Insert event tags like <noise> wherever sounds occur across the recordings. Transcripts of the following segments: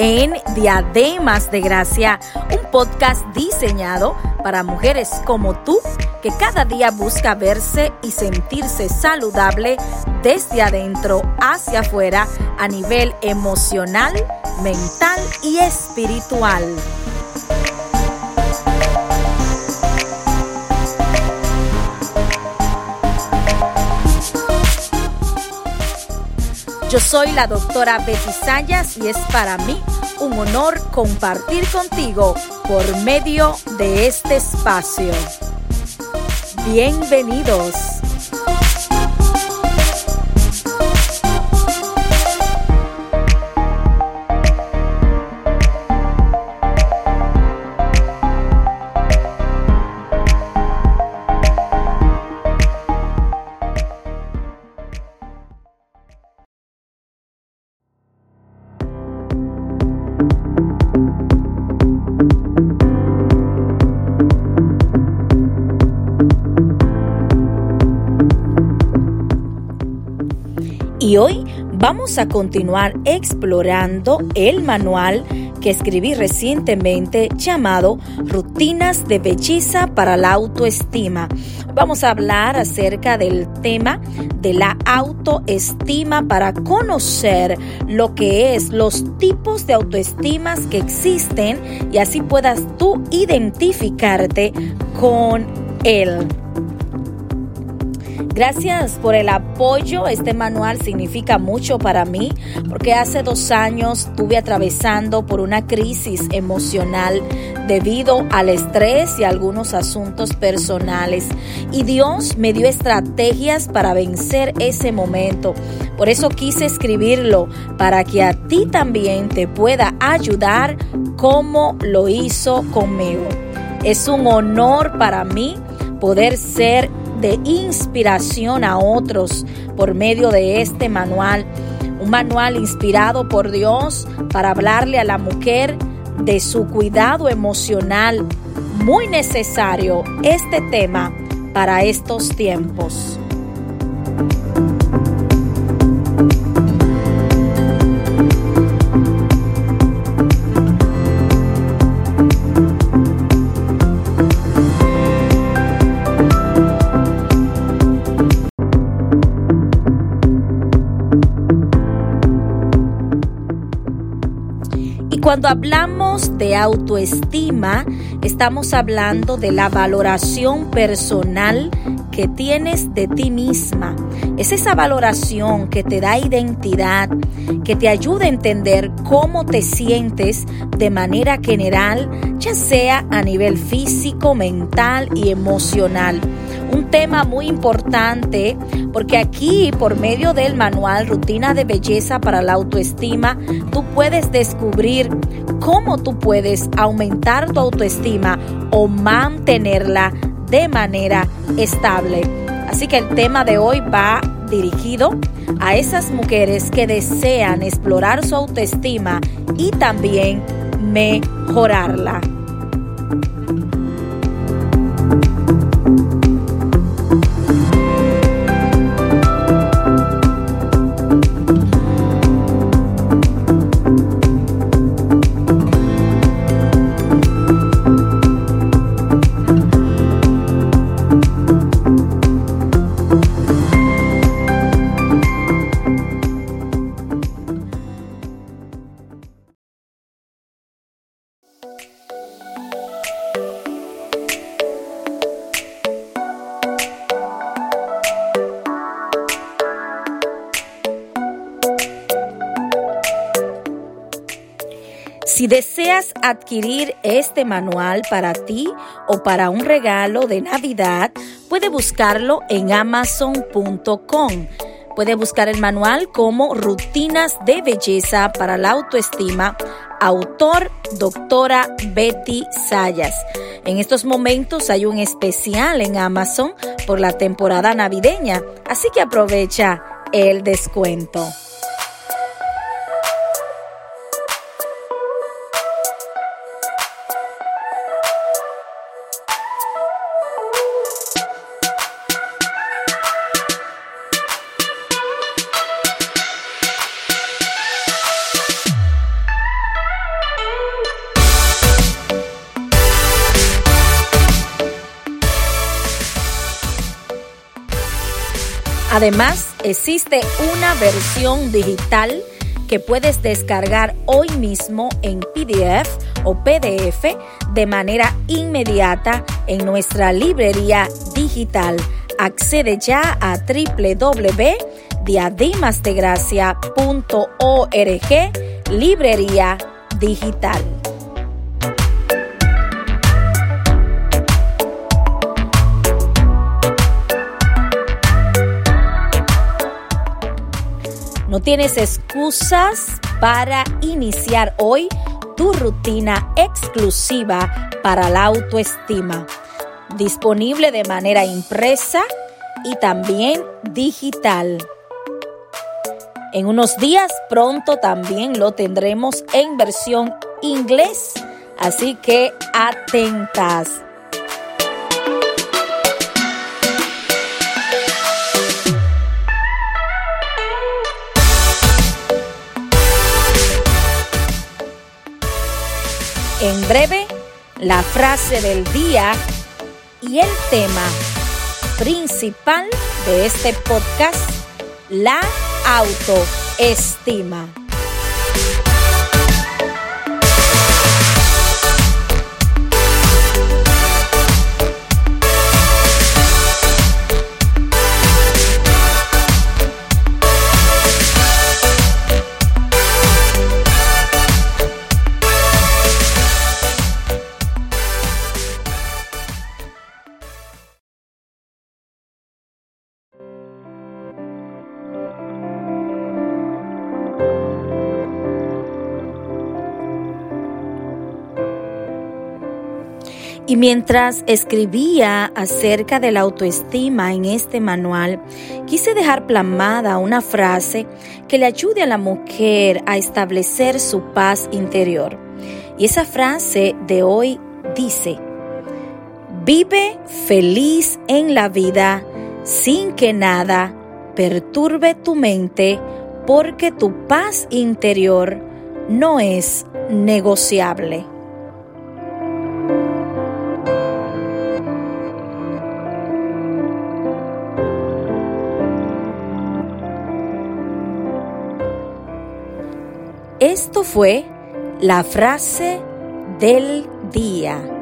en Diademas de Gracia, un podcast diseñado para mujeres como tú que cada día busca verse y sentirse saludable desde adentro hacia afuera a nivel emocional, mental y espiritual. Yo soy la doctora Betty Sayas y es para mí un honor compartir contigo por medio de este espacio. Bienvenidos. Y hoy vamos a continuar explorando el manual que escribí recientemente llamado Rutinas de Belleza para la Autoestima. Vamos a hablar acerca del tema de la autoestima para conocer lo que es los tipos de autoestimas que existen y así puedas tú identificarte con él. Gracias por el apoyo. Este manual significa mucho para mí porque hace dos años estuve atravesando por una crisis emocional debido al estrés y algunos asuntos personales. Y Dios me dio estrategias para vencer ese momento. Por eso quise escribirlo para que a ti también te pueda ayudar como lo hizo conmigo. Es un honor para mí poder ser de inspiración a otros por medio de este manual. Un manual inspirado por Dios para hablarle a la mujer de su cuidado emocional. Muy necesario este tema para estos tiempos. Cuando hablamos de autoestima, estamos hablando de la valoración personal que tienes de ti misma. Es esa valoración que te da identidad, que te ayuda a entender cómo te sientes de manera general, ya sea a nivel físico, mental y emocional un tema muy importante porque aquí por medio del manual Rutina de Belleza para la Autoestima, tú puedes descubrir cómo tú puedes aumentar tu autoestima o mantenerla de manera estable. Así que el tema de hoy va dirigido a esas mujeres que desean explorar su autoestima y también mejorarla. Si deseas adquirir este manual para ti o para un regalo de Navidad, puede buscarlo en amazon.com. Puede buscar el manual como Rutinas de Belleza para la Autoestima, autor doctora Betty Sayas. En estos momentos hay un especial en Amazon por la temporada navideña, así que aprovecha el descuento. Además, existe una versión digital que puedes descargar hoy mismo en PDF o PDF de manera inmediata en nuestra librería digital. Accede ya a www.diademasdegracia.org, librería digital. No tienes excusas para iniciar hoy tu rutina exclusiva para la autoestima, disponible de manera impresa y también digital. En unos días pronto también lo tendremos en versión inglés, así que atentas. En breve, la frase del día y el tema principal de este podcast, la autoestima. Y mientras escribía acerca de la autoestima en este manual, quise dejar plasmada una frase que le ayude a la mujer a establecer su paz interior. Y esa frase de hoy dice, vive feliz en la vida sin que nada perturbe tu mente porque tu paz interior no es negociable. Esto fue la frase del día.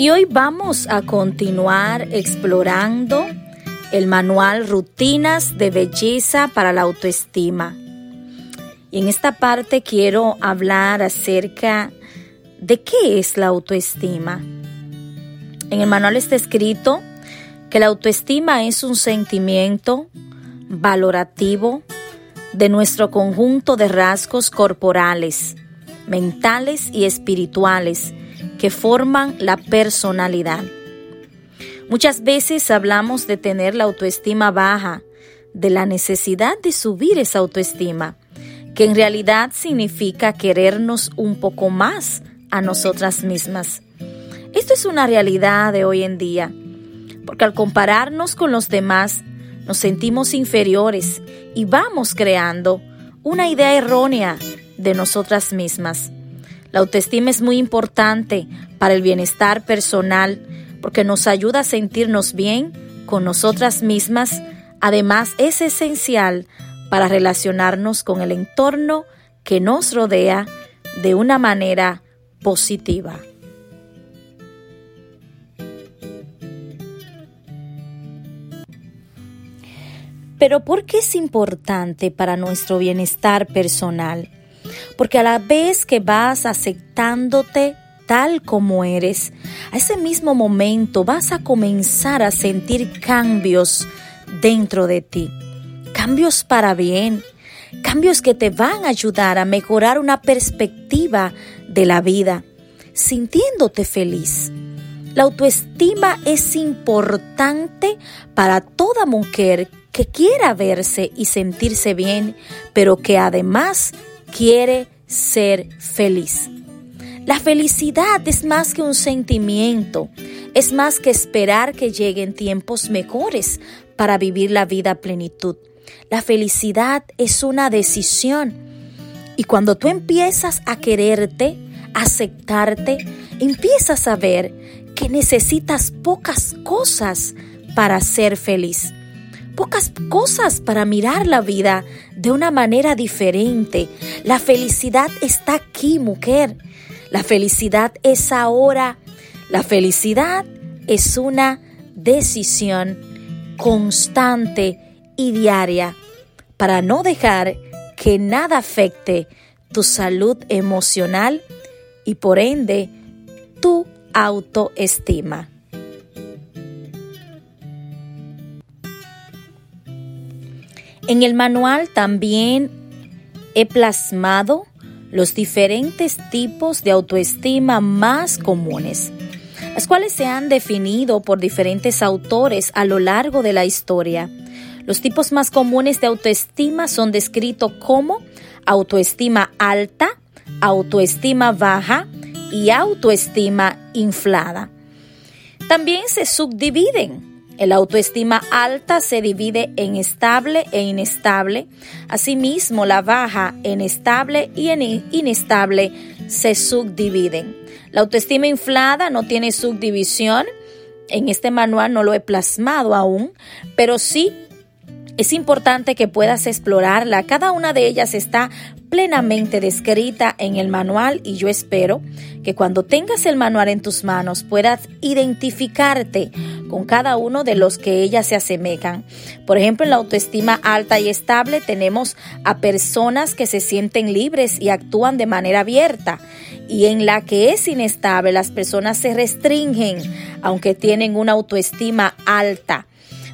Y hoy vamos a continuar explorando el manual Rutinas de Belleza para la Autoestima. Y en esta parte quiero hablar acerca de qué es la autoestima. En el manual está escrito que la autoestima es un sentimiento valorativo de nuestro conjunto de rasgos corporales, mentales y espirituales que forman la personalidad. Muchas veces hablamos de tener la autoestima baja, de la necesidad de subir esa autoestima, que en realidad significa querernos un poco más a nosotras mismas. Esto es una realidad de hoy en día. porque al compararnos con los demás nos sentimos inferiores y vamos creando una idea errónea de nosotras mismas. La autoestima es muy importante para el bienestar personal porque nos ayuda a sentirnos bien con nosotras mismas. Además, es esencial para relacionarnos con el entorno que nos rodea de una manera positiva. Pero ¿por qué es importante para nuestro bienestar personal? Porque a la vez que vas aceptándote tal como eres, a ese mismo momento vas a comenzar a sentir cambios dentro de ti. Cambios para bien, cambios que te van a ayudar a mejorar una perspectiva de la vida, sintiéndote feliz. La autoestima es importante para toda mujer que quiera verse y sentirse bien, pero que además quiere ser feliz. La felicidad es más que un sentimiento, es más que esperar que lleguen tiempos mejores para vivir la vida a plenitud. La felicidad es una decisión. Y cuando tú empiezas a quererte, aceptarte, empiezas a ver que necesitas pocas cosas para ser feliz pocas cosas para mirar la vida de una manera diferente. La felicidad está aquí, mujer. La felicidad es ahora. La felicidad es una decisión constante y diaria para no dejar que nada afecte tu salud emocional y por ende tu autoestima. En el manual también he plasmado los diferentes tipos de autoestima más comunes, las cuales se han definido por diferentes autores a lo largo de la historia. Los tipos más comunes de autoestima son descritos como autoestima alta, autoestima baja y autoestima inflada. También se subdividen el autoestima alta se divide en estable e inestable. Asimismo, la baja en estable y en inestable se subdividen. La autoestima inflada no tiene subdivisión. En este manual no lo he plasmado aún, pero sí es importante que puedas explorarla. Cada una de ellas está plenamente descrita en el manual y yo espero que cuando tengas el manual en tus manos puedas identificarte con cada uno de los que ellas se asemejan. Por ejemplo, en la autoestima alta y estable tenemos a personas que se sienten libres y actúan de manera abierta. Y en la que es inestable, las personas se restringen, aunque tienen una autoestima alta.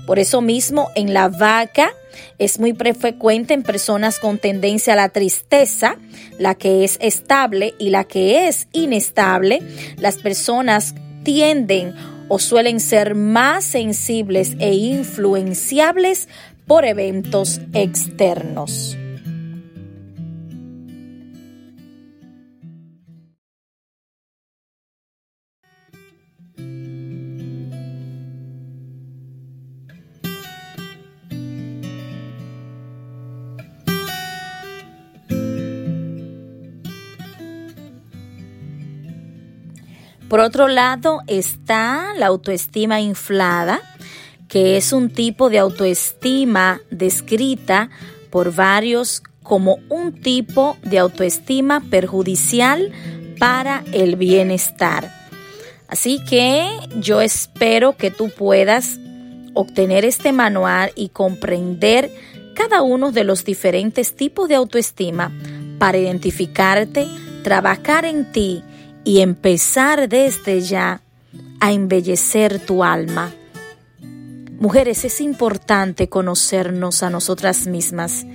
Por eso mismo en la vaca es muy frecuente en personas con tendencia a la tristeza, la que es estable y la que es inestable. Las personas tienden o suelen ser más sensibles e influenciables por eventos externos. Por otro lado está la autoestima inflada, que es un tipo de autoestima descrita por varios como un tipo de autoestima perjudicial para el bienestar. Así que yo espero que tú puedas obtener este manual y comprender cada uno de los diferentes tipos de autoestima para identificarte, trabajar en ti y empezar desde ya a embellecer tu alma. Mujeres, es importante conocernos a nosotras mismas.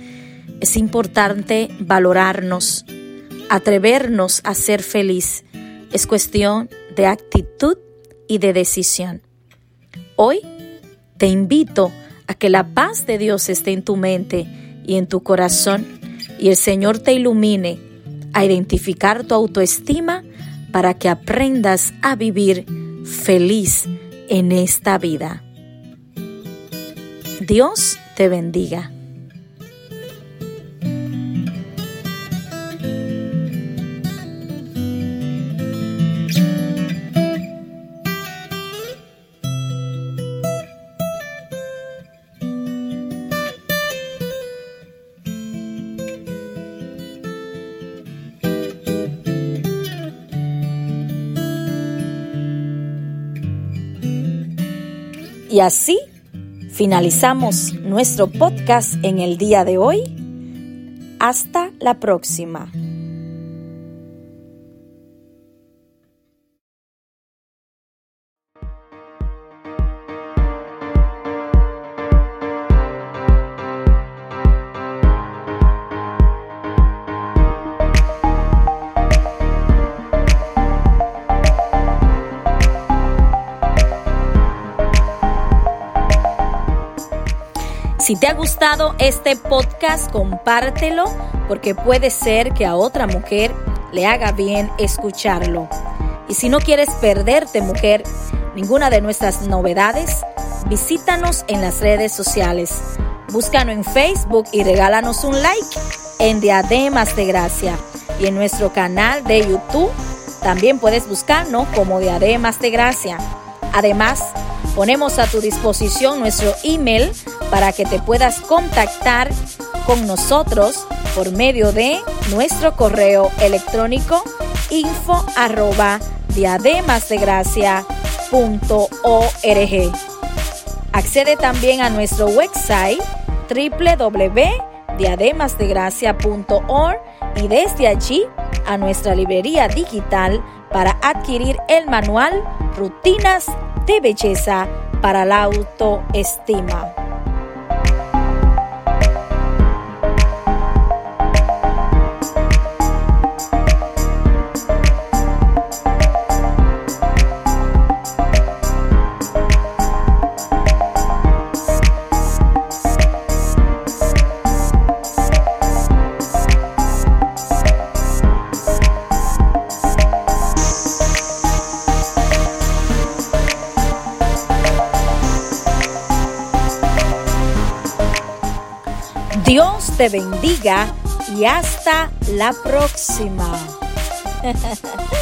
Es importante valorarnos, atrevernos a ser feliz. Es cuestión de actitud y de decisión. Hoy te invito a que la paz de Dios esté en tu mente y en tu corazón y el Señor te ilumine a identificar tu autoestima para que aprendas a vivir feliz en esta vida. Dios te bendiga. Y así finalizamos nuestro podcast en el día de hoy. Hasta la próxima. Si te ha gustado este podcast, compártelo porque puede ser que a otra mujer le haga bien escucharlo. Y si no quieres perderte, mujer, ninguna de nuestras novedades, visítanos en las redes sociales. Búscanos en Facebook y regálanos un like en Diademas de Gracia. Y en nuestro canal de YouTube también puedes buscarnos como Diademas de Gracia. Además, ponemos a tu disposición nuestro email para que te puedas contactar con nosotros por medio de nuestro correo electrónico info arroba diademasdegracia.org. Accede también a nuestro website www.diademasdegracia.org y desde allí a nuestra librería digital para adquirir el manual Rutinas de Belleza para la Autoestima. Dios te bendiga y hasta la próxima. <laughs>